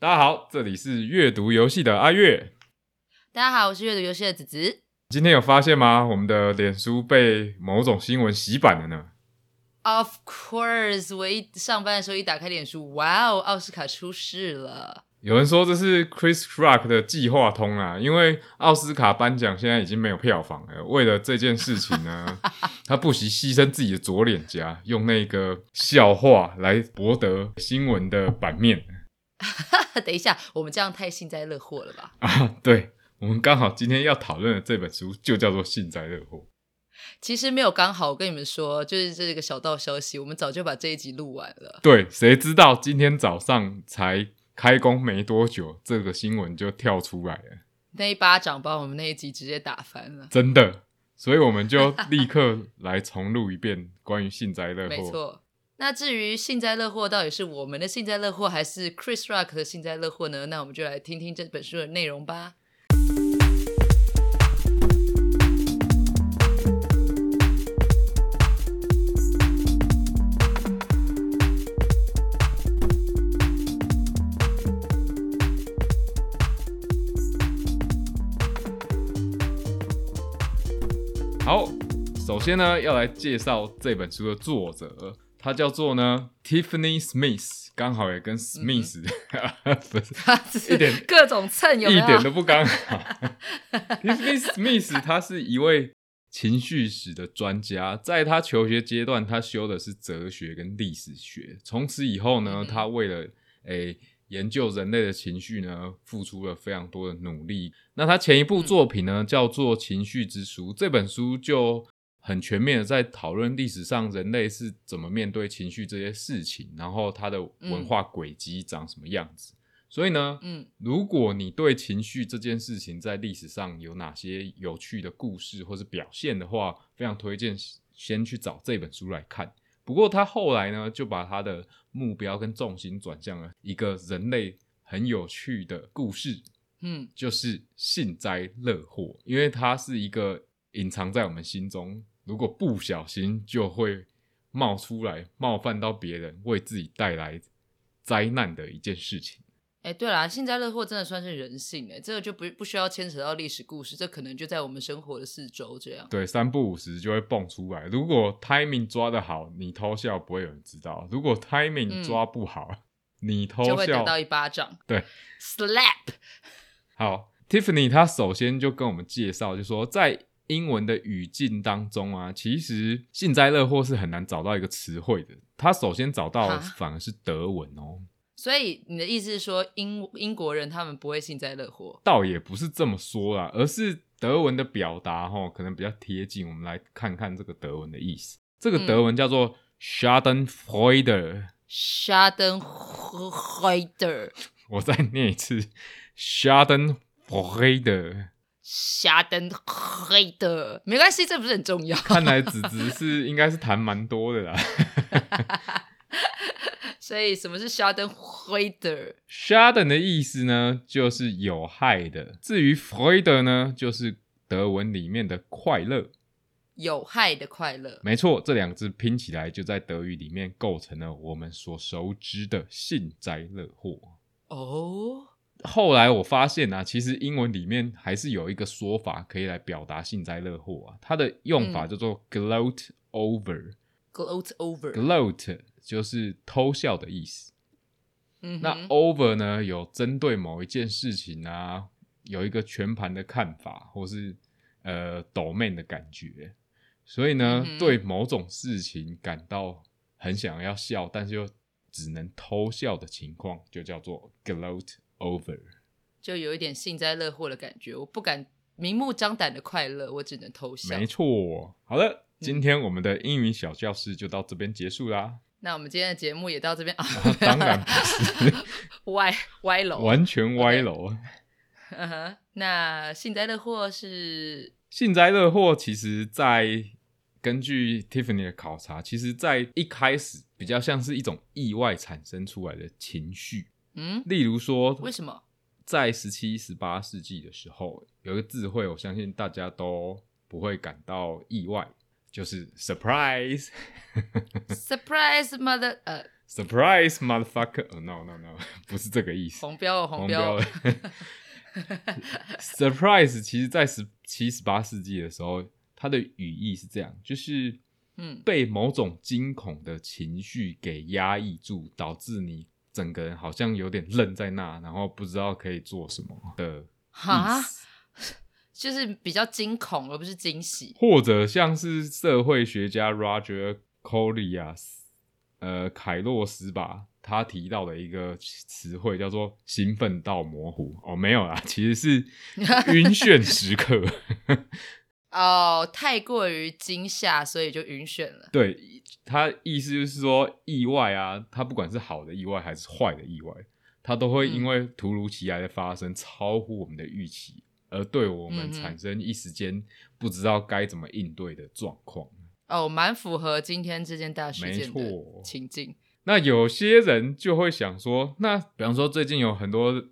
大家好，这里是阅读游戏的阿月。大家好，我是阅读游戏的子子。今天有发现吗？我们的脸书被某种新闻洗版了呢。Of course，我一上班的时候一打开脸书，哇哦，奥斯卡出事了。有人说这是 Chris Rock 的计划通啊，因为奥斯卡颁奖现在已经没有票房了。为了这件事情呢，他不惜牺牲自己的左脸颊，用那个笑话来博得新闻的版面 等一下，我们这样太幸灾乐祸了吧？啊。对，我们刚好今天要讨论的这本书就叫做《幸灾乐祸》。其实没有刚好，我跟你们说，就是这个小道消息，我们早就把这一集录完了。对，谁知道今天早上才开工没多久，这个新闻就跳出来了，那一巴掌把我们那一集直接打翻了。真的，所以我们就立刻来重录一遍关于幸灾乐祸。那至于幸灾乐祸到底是我们的幸灾乐祸，还是 Chris Rock 的幸灾乐祸呢？那我们就来听听这本书的内容吧。好，首先呢，要来介绍这本书的作者，他叫做呢 Tiffany Smith，刚好也跟 Smith、不是一点各种蹭有有？一点都不刚好。Tiffany Smith 他是一位情绪史的专家，在他求学阶段，他修的是哲学跟历史学。从此以后呢，嗯他为了诶、研究人类的情绪呢，付出了非常多的努力。那他前一部作品呢，叫做《情绪之书》，这本书就很全面的在讨论历史上人类是怎么面对情绪这些事情，然后它的文化轨迹长什么样子。所以呢，嗯如果你对情绪这件事情在历史上有哪些有趣的故事或是表现的话，非常推荐先去找这本书来看。不过他后来呢，就把他的目标跟重心转向了一个人类很有趣的故事，嗯，就是幸灾乐祸，因为它是一个隐藏在我们心中，如果不小心就会冒出来，冒犯到别人，为自己带来灾难的一件事情。哎，对啦，幸灾乐祸真的算是人性哎，这个就不不需要牵扯到历史故事，这可能就在我们生活的四周这样。对，三不五时就会蹦出来。如果 timing 抓得好，你偷笑不会有人知道；如果 timing 嗯抓不好，你偷笑就会得到一巴掌。对，slap。好，Tiffany 她首先就跟我们介绍，就说在英文的语境当中啊，其实幸灾乐祸是很难找到一个词汇的。他首先找到的反而是德文哦，所以你的意思是说英英国人他们不会幸灾乐祸？倒也不是这么说啦，而是德文的表达哈，可能比较贴近。我们来看看这个德文的意思。这个德文叫做 Schadenfreude，、Schadenfreude，我再念一次 Schadenfreude。Schadenfreude，没关系，这不是很重要。看来子子是应该是谈蛮多的啦。所以什么是 Schadenfreude？Schaden 的意思呢，就是有害的。至于 Freude 呢，就是德文里面的快乐。有害的快乐。没错，这两个字拼起来就在德语里面构成了我们所熟知的幸灾乐祸。哦，后来我发现啊，其实英文里面还是有一个说法可以来表达幸灾乐祸啊，它的用法叫做 gloat over。gloat over。gloat 就是偷笑的意思。那嗯那 over 呢，有针对某一件事情啊，有一个全盘的看法，或是呃 domain 的感觉，所以呢，嗯对某种事情感到很想要笑，但是又只能偷笑的情况，就叫做 gloat over。就有一点幸灾乐祸的感觉，我不敢明目张胆的快乐，我只能偷笑。没错，好了，今天我们的英语小教室就到这边结束啦。那我们今天的节目也到这边 啊，当然不是，歪歪楼。完全歪楼。嗯哼，那幸灾乐祸是幸灾乐祸，其实在根据 Tiffany 的考察，其实在一开始比较像是一种意外产生出来的情绪。嗯，例如说，为什么？在十七、十八世纪的时候，有一个智慧，我相信大家都不会感到意外，就是 surprise。Surprise mother，呃，surprise motherfucker，哦 no no no，不是这个意思。红标了，红标标。surprise 其实在十七十八世纪的时候，它的语义是这样，就是嗯被某种惊恐的情绪给压抑住，导致你整个人好像有点愣在那，然后不知道可以做什么的哈。就是比较惊恐，而不是惊喜。或者像是社会学家 Roger Collias，呃，凯洛斯吧，他提到的一个词汇叫做“兴奋到模糊”。哦，没有啦，其实是晕眩时刻。哦，太过于惊吓，所以就晕眩了。对他意思就是说，意外啊，他不管是好的意外还是坏的意外，他都会因为突如其来的发生，超乎我们的预期，而对我们产生一时间不知道该怎么应对的状况。哦，蛮符合今天这件大事没件的错情境。那有些人就会想说，那比方说最近有很多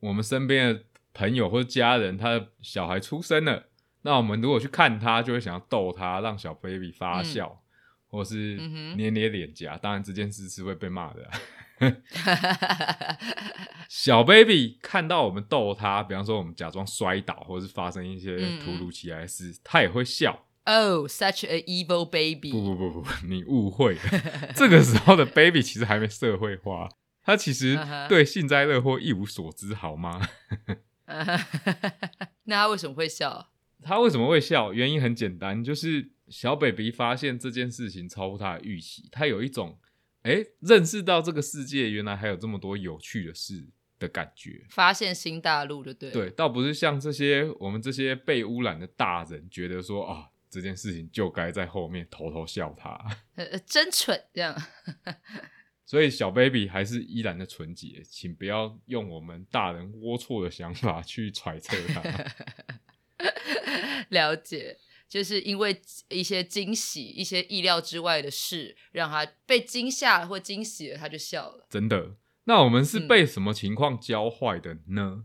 我们身边的朋友或者家人，他的小孩出生了，那我们如果去看他，就会想要逗他，让小 baby 发笑，或是捏捏脸颊。当然这件事是会被骂的啊、小 baby 看到我们逗他，比方说我们假装摔倒，或是发生一些突如其来的事，他也会笑。Oh, such a evil baby！不不不不，你误会了。这个时候的 baby 其实还没社会化，他其实对幸灾乐祸一无所知，好吗？那他为什么会笑？他为什么会笑？原因很简单，就是小 baby 发现这件事情超乎他的预期，他有一种哎认识到这个世界原来还有这么多有趣的事的感觉。发现新大陆就对了。对，倒不是像这些我们这些被污染的大人觉得说啊这件事情就该在后面偷偷笑他。真蠢这样。所以小 baby 还是依然的纯洁，请不要用我们大人龌龊的想法去揣测它。了解，就是因为一些惊喜、一些意料之外的事，让他被惊吓或惊喜了，他就笑了。真的。那我们是嗯被什么情况教坏的呢？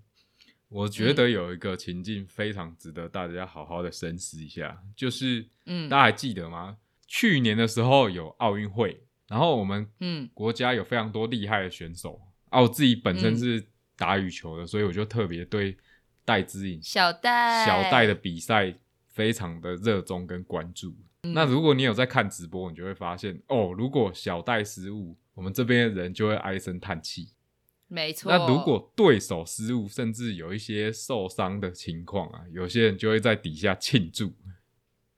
我觉得有一个情境非常值得大家好好的深思一下，就是嗯大家还记得吗？去年的时候有奥运会，然后我们嗯国家有非常多厉害的选手啊。我自己本身嗯是打羽球的，所以我就特别对戴之颖小戴，小戴的比赛非常的热衷跟关注。那如果你有在看直播，你就会发现哦，如果小戴失误，我们这边的人就会唉声叹气。没错。那如果对手失误，甚至有一些受伤的情况啊，有些人就会在底下庆祝，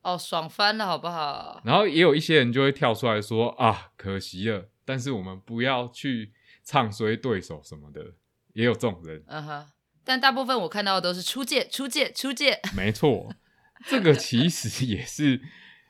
哦，爽翻了，好不好？然后也有一些人就会跳出来说啊，可惜了，但是我们不要去唱衰对手什么的，也有这种人。嗯哼，但大部分我看到的都是出界、出界、出界。没错，这个其实也是，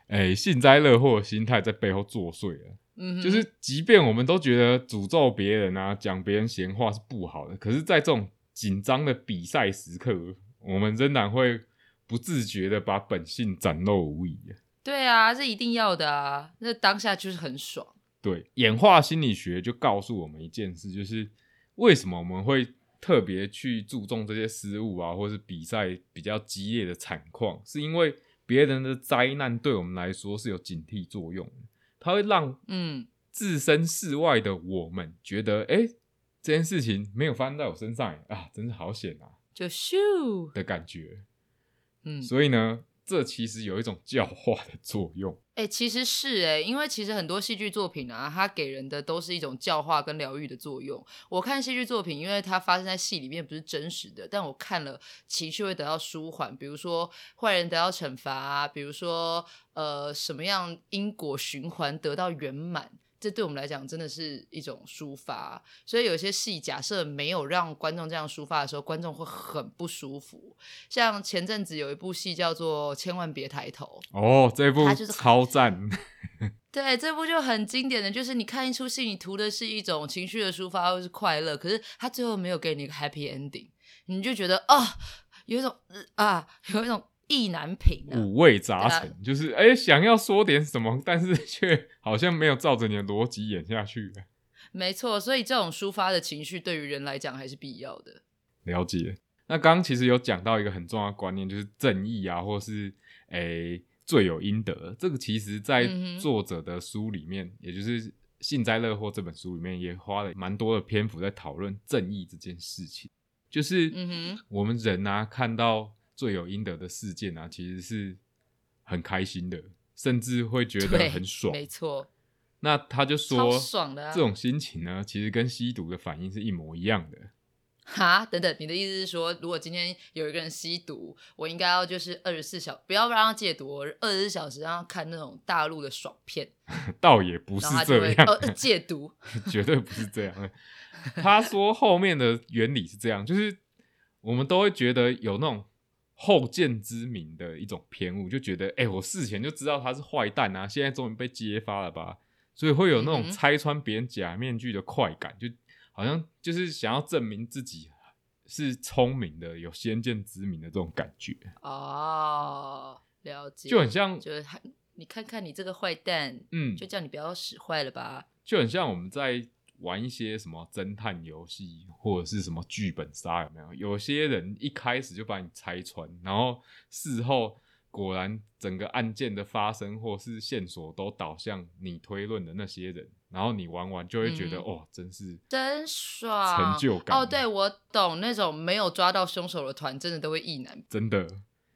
诶、幸灾乐祸的心态在背后作祟了。嗯哼，就是，即便我们都觉得诅咒别人啊、讲别人闲话是不好的，可是，在这种紧张的比赛时刻，我们仍然会不自觉的把本性展露无遗。对啊，这一定要的啊，那当下就是很爽。对，演化心理学就告诉我们一件事，就是为什么我们会特别去注重这些失误啊，或是比赛比较激烈的惨况，是因为别人的灾难对我们来说是有警惕作用的，它会让嗯，置身事外的我们觉得，哎、这件事情没有发生在我身上耶，啊，真是好险啊就咻，的感觉。嗯，所以呢，这其实有一种教化的作用。哎、其实是哎、因为其实很多戏剧作品啊，它给人的都是一种教化跟疗愈的作用。我看戏剧作品，因为它发生在戏里面不是真实的，但我看了情绪会得到舒缓，比如说坏人得到惩罚啊，比如说呃什么样因果循环得到圆满。这对我们来讲真的是一种抒发，所以有些戏假设没有让观众这样抒发的时候，观众会很不舒服。像前阵子有一部戏叫做《千万别抬头》，哦，这部它就是超赞，对，这部就很经典的就是你看一出戏，你图的是一种情绪的抒发或是快乐，可是他最后没有给你一个 happy ending，你就觉得啊、有一种、呃啊，有一种意难平啊。五味杂陈，就是哎、诶想要说点什么，但是却 好像没有照着你的逻辑演下去。没错，所以这种抒发的情绪对于人来讲还是必要的。了解。那刚刚其实有讲到一个很重要的观念，就是正义啊，或是诶、罪有应得。这个其实在作者的书里面，也就是幸灾乐祸》这本书里面也花了蛮多的篇幅在讨论正义这件事情，就是嗯哼我们人啊看到罪有应得的事件啊，其实是很开心的，甚至会觉得，很爽。没错，那他就超说，爽的、啊。这种心情呢，其实跟吸毒的反应是一模一样的。哈，等等，你的意思是说，如果今天有一个人吸毒，我应该要就是二十四小，不要让他戒毒，二十四小时让他看那种大陆的爽片，倒也不是这样，呃戒毒。绝对不是这样。他说后面的原理是这样，就是我们都会觉得有那种后见之明的一种偏误，就觉得哎、诶我事前就知道他是坏蛋啊，现在终于被揭发了吧，所以会有那种拆穿别人假面具的快感，就好像就是想要证明自己是聪明的、有先见之明的这种感觉，哦，了解，就很像，就是他你看看你这个坏蛋，嗯，就叫你不要使坏了吧。就很像我们在玩一些什么侦探游戏或者是什么剧本杀，有没有？有些人一开始就把你拆穿，然后事后果然整个案件的发生或是线索都导向你推论的那些人，然后你玩完就会觉得、嗯哦，真是真爽，成就感哦！对，我懂那种没有抓到凶手的团，真的都会意难真的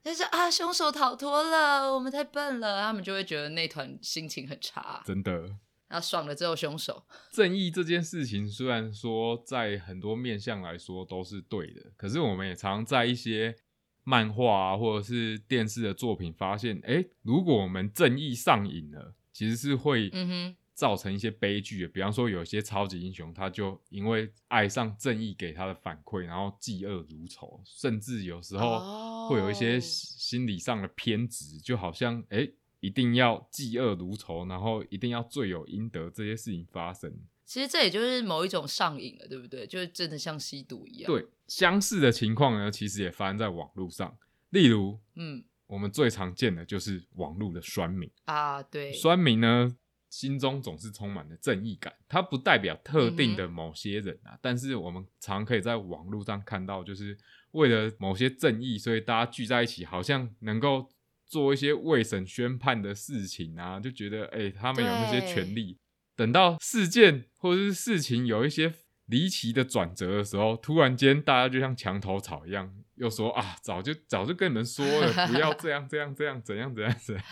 但是啊，凶手逃脱了，我们太笨了，他们就会觉得那团心情很差。真的。然后爽了之后，凶手 正义这件事情，虽然说在很多面向来说都是对的，可是我们也常在一些漫画啊，或者是电视的作品发现，哎、如果我们正义上瘾了，其实是会嗯哼造成一些悲剧的。比方说，有些超级英雄，他就因为爱上正义给他的反馈，然后嫉恶如仇，甚至有时候会有一些哦心理上的偏执，就好像哎。诶一定要嫉恶如仇，然后一定要罪有应得，这些事情发生。其实这也就是某一种上瘾了，对不对？就是真的像吸毒一样。，对，相似的情况呢，其实也发生在网络上。例如，嗯我们最常见的就是网络的酸民。啊，对，酸民呢，心中总是充满了正义感，它不代表特定嗯的某些人啊，但是我们常可以在网络上看到，就是为了某些正义，所以大家聚在一起，好像能够做一些未审宣判的事情啊，就觉得哎、他们有那些权利。等到事件或者是事情有一些离奇的转折的时候，突然间大家就像墙头草一样，又说啊，早就早就跟你们说了，不要这样这样这样，怎样怎样怎样。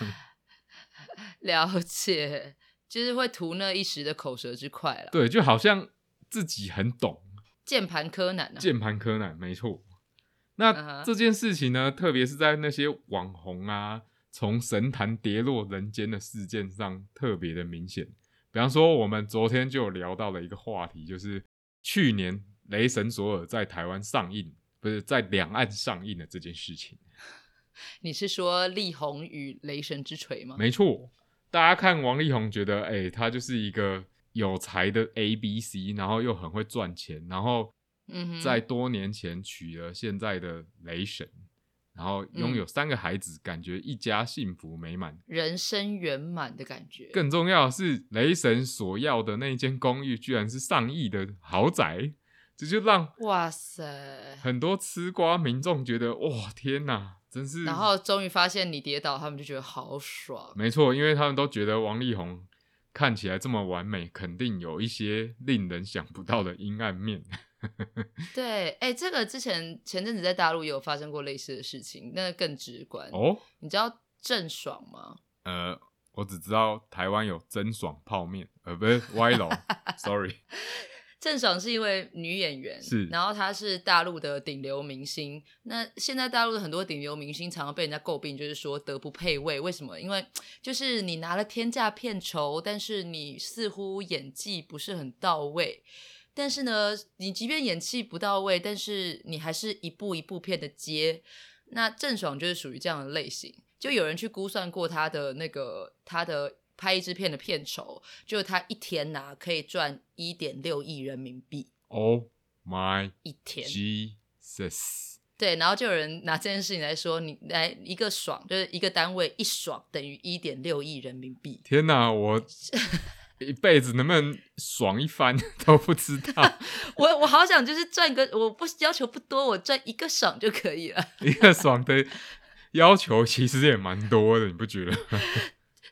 了解，就是会图那一时的口舌之快了。，对，就好像自己很懂键盘柯南啊，键盘柯南，没错。嗯那哼这件事情呢，特别是在那些网红啊，从神坛跌落人间的事件上，特别的明显。比方说，我们昨天就有聊到了一个话题，就是去年《雷神索尔》在台湾上映，不是在两岸上映的这件事情。你是说力宏与雷神之锤吗？没错，大家看王力宏，觉得哎、他就是一个有才的 A B C，然后又很会赚钱，然后嗯在多年前娶了现在的雷神，然后拥嗯有三个孩子，感觉一家幸福美满。人生圆满的感觉。更重要的是，雷神所要的那间公寓居然是上亿的豪宅，这就让哇塞！很多吃瓜民众觉得哇天哪，真是。然后终于发现你跌倒，他们就觉得好爽。没错，因为他们都觉得王力宏看起来这么完美，肯定有一些令人想不到的阴暗面。对，哎、这个之前前阵子在大陆也有发生过类似的事情，那个更直观。哦，你知道郑爽吗？呃，我只知道台湾有真爽泡面，呃，不是歪楼，sorry。郑爽是一位女演员，是然后她是大陆的顶流明星。那现在大陆的很多顶流明星常常被人家诟病，就是说德不配位。为什么？因为就是你拿了天价片酬，但是你似乎演技不是很到位。但是呢，你即便演技不到位，但是你还是一步一步片的接。那郑爽就是属于这样的类型，就有人去估算过他的那个他的拍一支片的片酬，就他一天拿、可以赚一点六亿人民币 Oh my 一天。Jesus！对，然后就有人拿这件事情来说，你来一个爽，就是一个单位一爽等于一点六亿人民币。天哪，我一辈子能不能爽一番 都不知道。我我好想就是赚个，我不要求不多，我赚一个爽就可以了。一个爽的要求其实也蛮多的，你不觉得？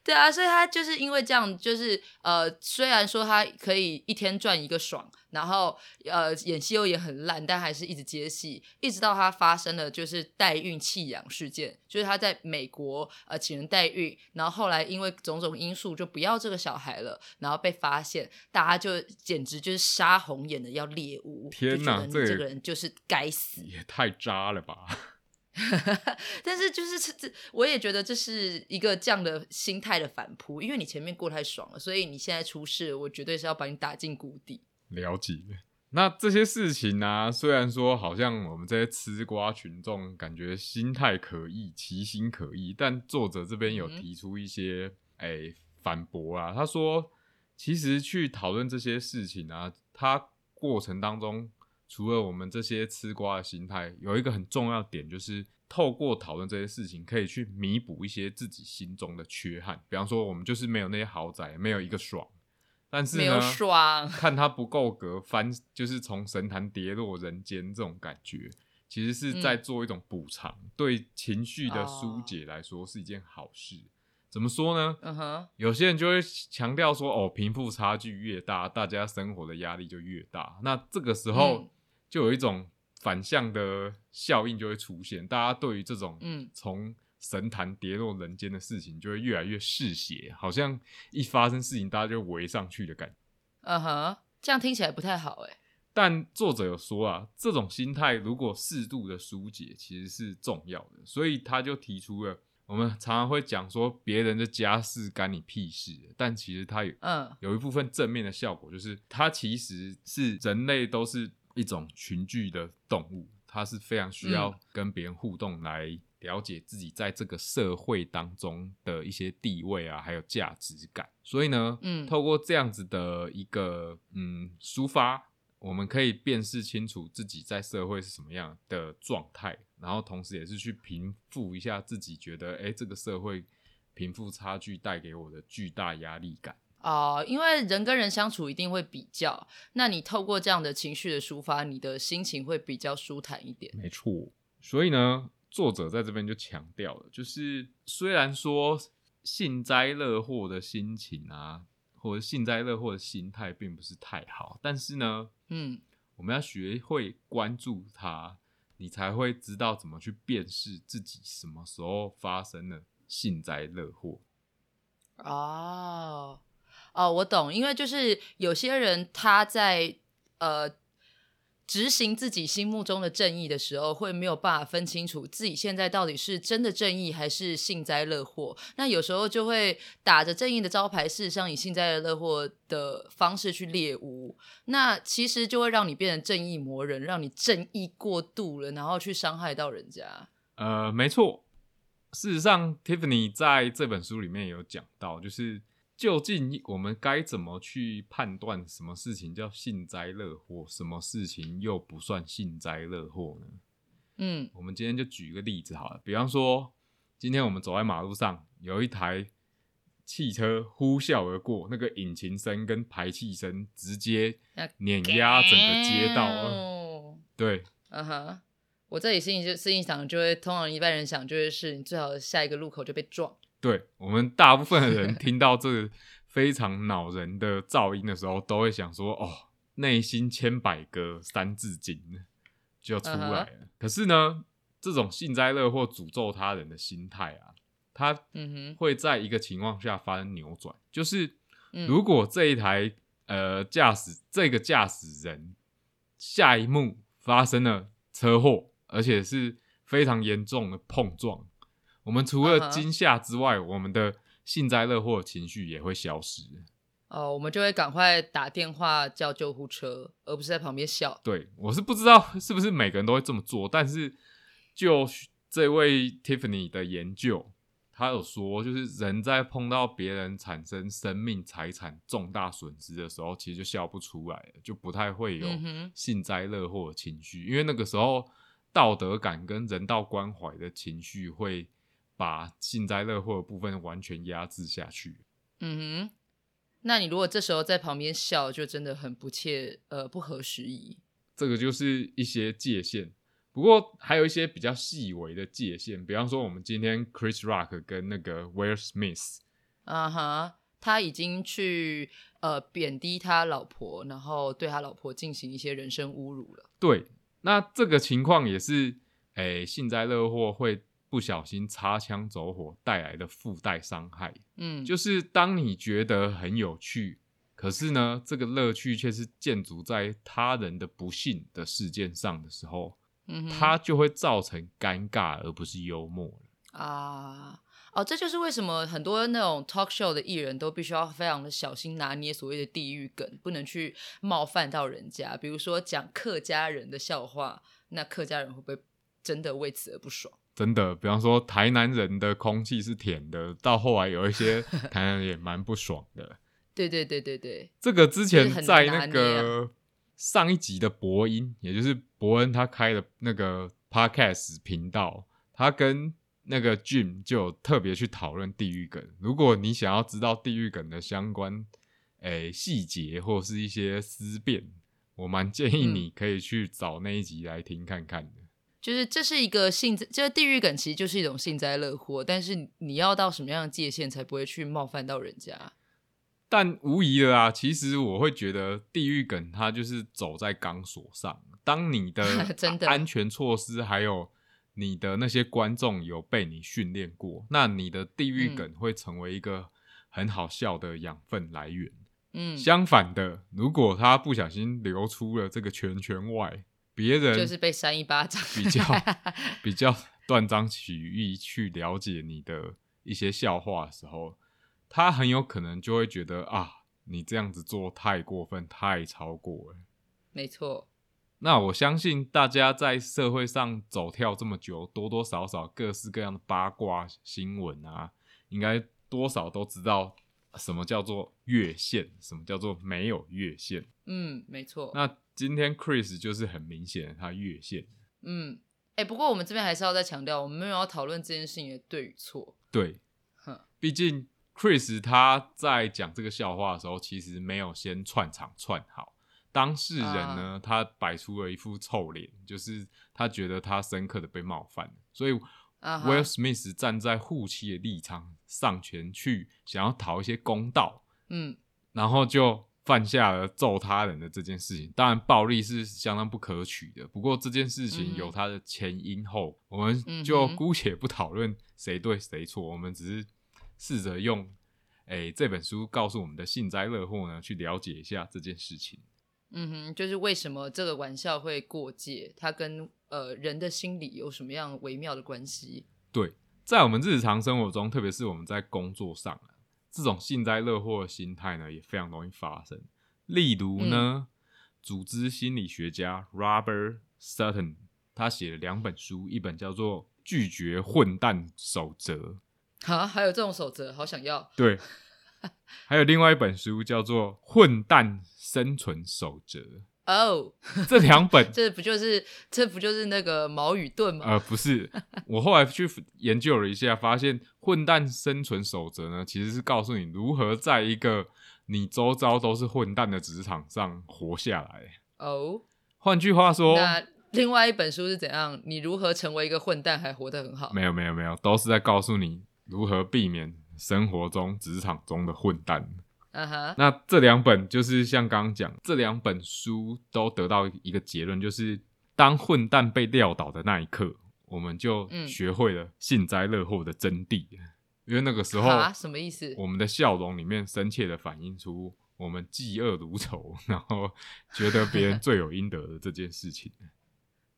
对啊，所以他就是因为这样，就是呃，虽然说他可以一天赚一个爽，然后呃演戏又演很烂，但还是一直接戏，一直到他发生了就是代孕弃养事件，就是他在美国呃请人代孕，然后后来因为种种因素就不要这个小孩了，然后被发现，大家就简直就是杀红眼的要猎物，天哪，这个人就是该死，也太渣了吧！但是就是这这，我也觉得这是一个这样的心态的反扑，因为你前面过太爽了，所以你现在出事，我绝对是要把你打进谷底。了解。那这些事情呢，虽然说好像我们这些吃瓜群众感觉心态可疑、其心可疑，但作者这边有提出一些哎反驳啊。他说，其实去讨论这些事情啊，他过程当中。除了我们这些吃瓜的心态，有一个很重要点，就是透过讨论这些事情，可以去弥补一些自己心中的缺憾。比方说，我们就是没有那些豪宅，没有一个爽，但是呢，爽看他不够格翻，就是从神坛跌落人间这种感觉，其实是在做一种补偿，对情绪的疏解来说是一件好事。怎么说呢？嗯哼，有些人就会强调说，哦，贫富差距越大，大家生活的压力就越大。那这个时候。就有一种反向的效应就会出现，大家对于这种嗯从神坛跌落人间的事情就会越来越嗜血，好像一发生事情大家就围上去的感觉。嗯哼，这样听起来不太好哎。但作者有说啊，这种心态如果适度的疏解，其实是重要的，所以他就提出了我们常常会讲说别人的家事干你屁事，但其实他有嗯有一部分正面的效果，就是它其实是人类都是。一种群聚的动物，它是非常需要跟别人互动来了解自己在这个社会当中的一些地位啊，还有价值感。所以呢，嗯，透过这样子的一个嗯抒发，我们可以辨识清楚自己在社会是什么样的状态，然后同时也是去平复一下自己觉得，哎，这个社会贫富差距带给我的巨大压力感。哦，因为人跟人相处一定会比较，那你透过这样的情绪的抒发，你的心情会比较舒坦一点。没错，所以呢，作者在这边就强调了，就是虽然说幸灾乐祸的心情啊，或者幸灾乐祸的心态并不是太好，但是呢，嗯，我们要学会关注它，你才会知道怎么去辨识自己什么时候发生了幸灾乐祸。哦。哦，我懂，因为就是有些人他在呃执行自己心目中的正义的时候，会没有办法分清楚自己现在到底是真的正义还是幸灾乐祸。那有时候就会打着正义的招牌，事实上以幸灾乐祸的方式去猎物，那其实就会让你变成正义魔人，让你正义过度了，然后去伤害到人家。呃，没错，事实上，Tiffany 在这本书里面有讲到，就是。究竟我们该怎么去判断什么事情叫幸灾乐祸，什么事情又不算幸灾乐祸呢？嗯，我们今天就举一个例子好了，比方说，今天我们走在马路上，有一台汽车呼啸而过，那个引擎声跟排气声直接碾压整个街道。对，嗯哼，我这里心里就心里想，就会通常一般人想，就会是你最好下一个路口就被撞。对我们大部分的人 听到这个非常恼人的噪音的时候，都会想说：“哦，内心千百个三字经就出来了。”可是呢，这种幸灾乐祸、诅咒他人的心态啊，它会在一个情况下发生扭转，就是如果这一台呃驾驶这个驾驶人下一幕发生了车祸，而且是非常严重的碰撞。我们除了惊吓之外，我们的幸灾乐祸情绪也会消失。哦，我们就会赶快打电话叫救护车，而不是在旁边笑。对，我是不知道是不是每个人都会这么做，但是就这位 Tiffany 的研究，他有说，就是人在碰到别人产生生命财产重大损失的时候，其实就笑不出来了，就不太会有幸灾乐祸的情绪，因为那个时候道德感跟人道关怀的情绪会。把幸灾乐祸的部分完全压制下去。嗯哼，那你如果这时候在旁边笑，就真的很不切呃不合时宜。这个就是一些界限，不过还有一些比较细微的界限，比方说我们今天 Chris Rock 跟那个 Will Smith 啊哈，他已经去呃贬低他老婆，然后对他老婆进行一些人身侮辱了。对，那这个情况也是，诶，幸灾乐祸会不小心擦枪走火带来的附带伤害。嗯，就是当你觉得很有趣，可是呢，这个乐趣却是建筑在他人的不幸的事件上的时候，嗯哼它就会造成尴尬，而不是幽默了。啊。哦，这就是为什么很多那种 talk show 的艺人都必须要非常的小心拿捏所谓的地域梗，不能去冒犯到人家。比如说讲客家人的笑话，那客家人会不会真的为此而不爽？真的，比方说台南人的空气是甜的，到后来有一些 台南人也蛮不爽的。对对对对对，这个之前在那个上一集的博音，也就是伯恩他开的那个 podcast 频道，他跟那个 Jim 就有特别去讨论地狱梗。如果你想要知道地狱梗的相关诶细节或是一些思辨，我蛮建议嗯你可以去找那一集来听看看的。就是这是一个幸灾，这个地狱梗其实就是一种幸灾乐祸，但是你要到什么样的界限才不会去冒犯到人家？但无疑的啊，其实我会觉得地狱梗它就是走在钢索上。当你的 安全措施还有你的那些观众有被你训练过，那你的地狱嗯梗会成为一个很好笑的养分来源。嗯，相反的，如果他不小心流出了这个圈圈外，别人就是被扇一巴掌，比较 比较断章取义去了解你的一些笑话的时候，他很有可能就会觉得啊，你这样子做太过分，太超过了。没错，那我相信大家在社会上走跳这么久，多多少少各式各样的八卦新闻啊，应该多少都知道什么叫做越线，什么叫做没有越线。嗯，没错，那今天 Chris 就是很明显的他越线，嗯，哎、不过我们这边还是要再强调，我们没有要讨论这件事情的对与错，对，哼，毕竟 Chris 他在讲这个笑话的时候，其实没有先串场串好。当事人呢，他摆出了一副臭脸，就是他觉得他深刻的被冒犯了，所以 Will Smith 站在护妻的立场上前去，想要讨一些公道，嗯，然后就犯下了揍他人的这件事情。当然，暴力是相当不可取的，不过这件事情嗯有它的前因后，我们就姑且不讨论谁对谁错，我们只是试着用诶、这本书告诉我们的幸灾乐祸呢，去了解一下这件事情。嗯哼，就是为什么这个玩笑会过界，它跟呃人的心理有什么样微妙的关系？对，在我们日常生活中，特别是我们在工作上啊，这种幸灾乐祸的心态呢，也非常容易发生。例如呢，组织心理学家 Robert Sutton 他写了两本书，一本叫做《拒绝混蛋守则》，啊，还有这种守则，好想要。对，还有另外一本书叫做《混蛋生存守则》。哦，这两本 这不就是这不就是那个矛与盾吗？呃，不是，我后来去研究了一下，发现混蛋生存守则呢，其实是告诉你如何在一个你周遭都是混蛋的职场上活下来。哦，换句话说，那另外一本书是怎样？你如何成为一个混蛋还活得很好？没有没有没有，都是在告诉你如何避免生活中、职场中的混蛋。啊哈，那这两本就是像刚刚讲，这两本书都得到一个结论，就是当混蛋被撂倒的那一刻，我们就嗯学会了幸灾乐祸的真谛。因为那个时候，哈，什么意思？我们的笑容里面深切的反映出我们嫉恶如仇，然后觉得别人罪有应得的这件事情。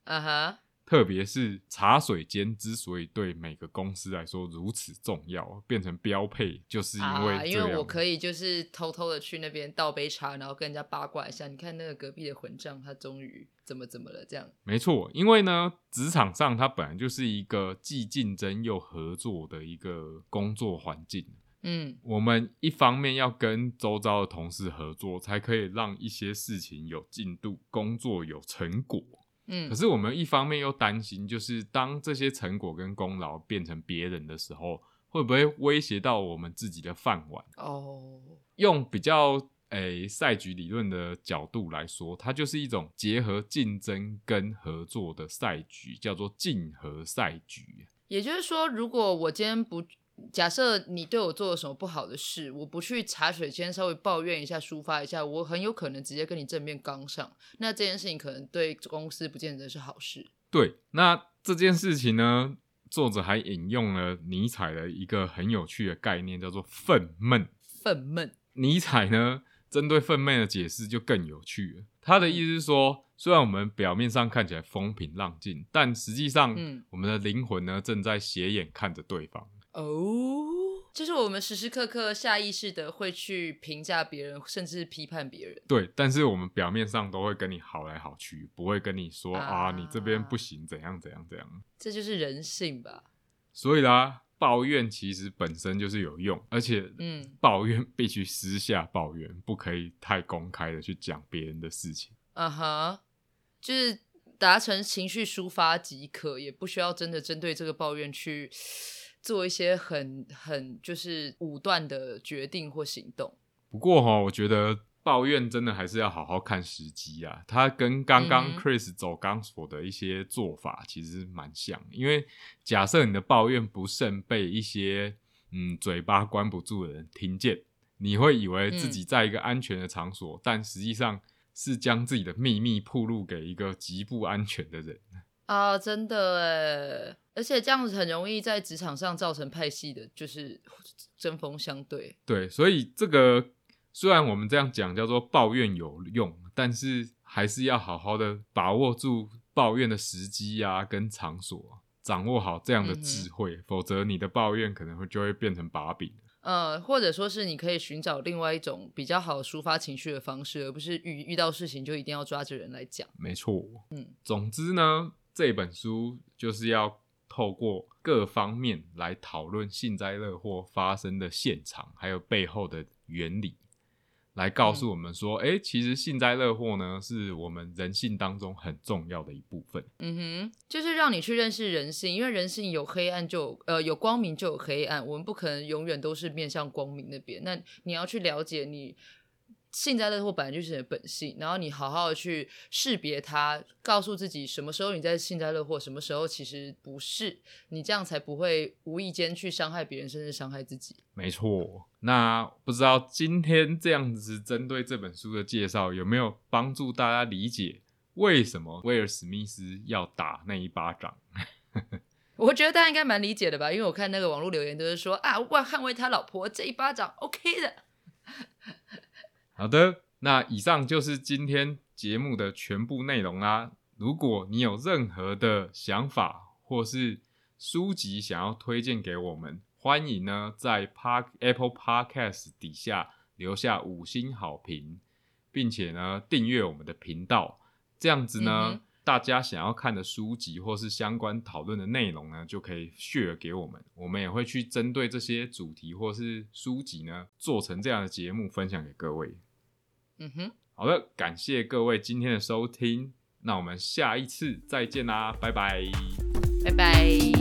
啊哈，特别是茶水间之所以对每个公司来说如此重要，变成标配，就是因为啊。因为我可以就是偷偷的去那边倒杯茶，然后跟人家八卦一下。你看那个隔壁的混账，他终于怎么怎么了？这样，没错，因为呢，职场上它本来就是一个既竞争又合作的一个工作环境。嗯我们一方面要跟周遭的同事合作，才可以让一些事情有进度，工作有成果。嗯可，是我们一方面又担心，就是当这些成果跟功劳变成别人的时候，会不会威胁到我们自己的饭碗？哦，用比较诶赛局理论的角度来说，它就是一种结合竞争跟合作的赛局，叫做竞合赛局。也就是说，如果我今天不假设你对我做了什么不好的事，我不去茶水间稍微抱怨一下、抒发一下，我很有可能直接跟你正面刚上。那这件事情可能对公司不见得是好事。对，那这件事情呢，作者还引用了尼采的一个很有趣的概念，叫做愤懑。愤懑。尼采呢，针对愤懑的解释就更有趣了。他的意思是说，虽然我们表面上看起来风平浪静，但实际上，嗯我们的灵魂呢，正在斜眼看着对方。哦，就是我们时时刻刻下意识的会去评价别人，甚至批判别人。对，但是我们表面上都会跟你好来好去，不会跟你说啊啊你这边不行，怎样怎样怎样。这就是人性吧？所以啦，抱怨其实本身就是有用，而且嗯，抱怨必须私下抱怨，不可以太公开的去讲别人的事情。啊哈，就是达成情绪抒发即可，也不需要真的针对这个抱怨去做一些很很就是武断的决定或行动。不过哈，我觉得抱怨真的还是要好好看时机啊。他跟刚刚 Chris 走钢索的一些做法其实蛮像，因为假设你的抱怨不慎被一些嗯嘴巴关不住的人听见，你会以为自己在一个安全的场所，但实际上是将自己的秘密暴露给一个极不安全的人。啊，真的哎，而且这样子很容易在职场上造成派系的，就是针锋相对。对，所以这个虽然我们这样讲叫做抱怨有用，但是还是要好好的把握住抱怨的时机啊，跟场所，掌握好这样的智慧，否则你的抱怨可能会就会变成把柄。呃，或者说是你可以寻找另外一种比较好抒发情绪的方式，而不是遇遇到事情就一定要抓着人来讲。没错，嗯，总之呢，这本书就是要透过各方面来讨论幸灾乐祸发生的现场，还有背后的原理，来告诉我们说，哎、其实幸灾乐祸呢，是我们人性当中很重要的一部分。嗯哼，就是让你去认识人性，因为人性有黑暗就有呃有光明就有黑暗，我们不可能永远都是面向光明那边。那你要去了解你幸灾乐祸本来就是你的本性，然后你好好的去识别它，告诉自己什么时候你在幸灾乐祸，什么时候其实不是，你这样才不会无意间去伤害别人，甚至伤害自己。没错，那不知道今天这样子针对这本书的介绍，有没有帮助大家理解为什么威尔史密斯要打那一巴掌？我觉得大家应该蛮理解的吧，因为我看那个网络留言都是说啊，我捍卫他老婆这一巴掌，OK 的。好的，那以上就是今天节目的全部内容啦。如果你有任何的想法或是书籍想要推荐给我们，欢迎呢在 Park Apple Podcast 底下留下五星好评，并且呢订阅我们的频道。这样子呢，嗯大家想要看的书籍或是相关讨论的内容呢，就可以 share 给我们，我们也会去针对这些主题或是书籍呢，做成这样的节目分享给各位。嗯哼，好的，感谢各位今天的收听，那我们下一次再见啦，拜拜。拜拜。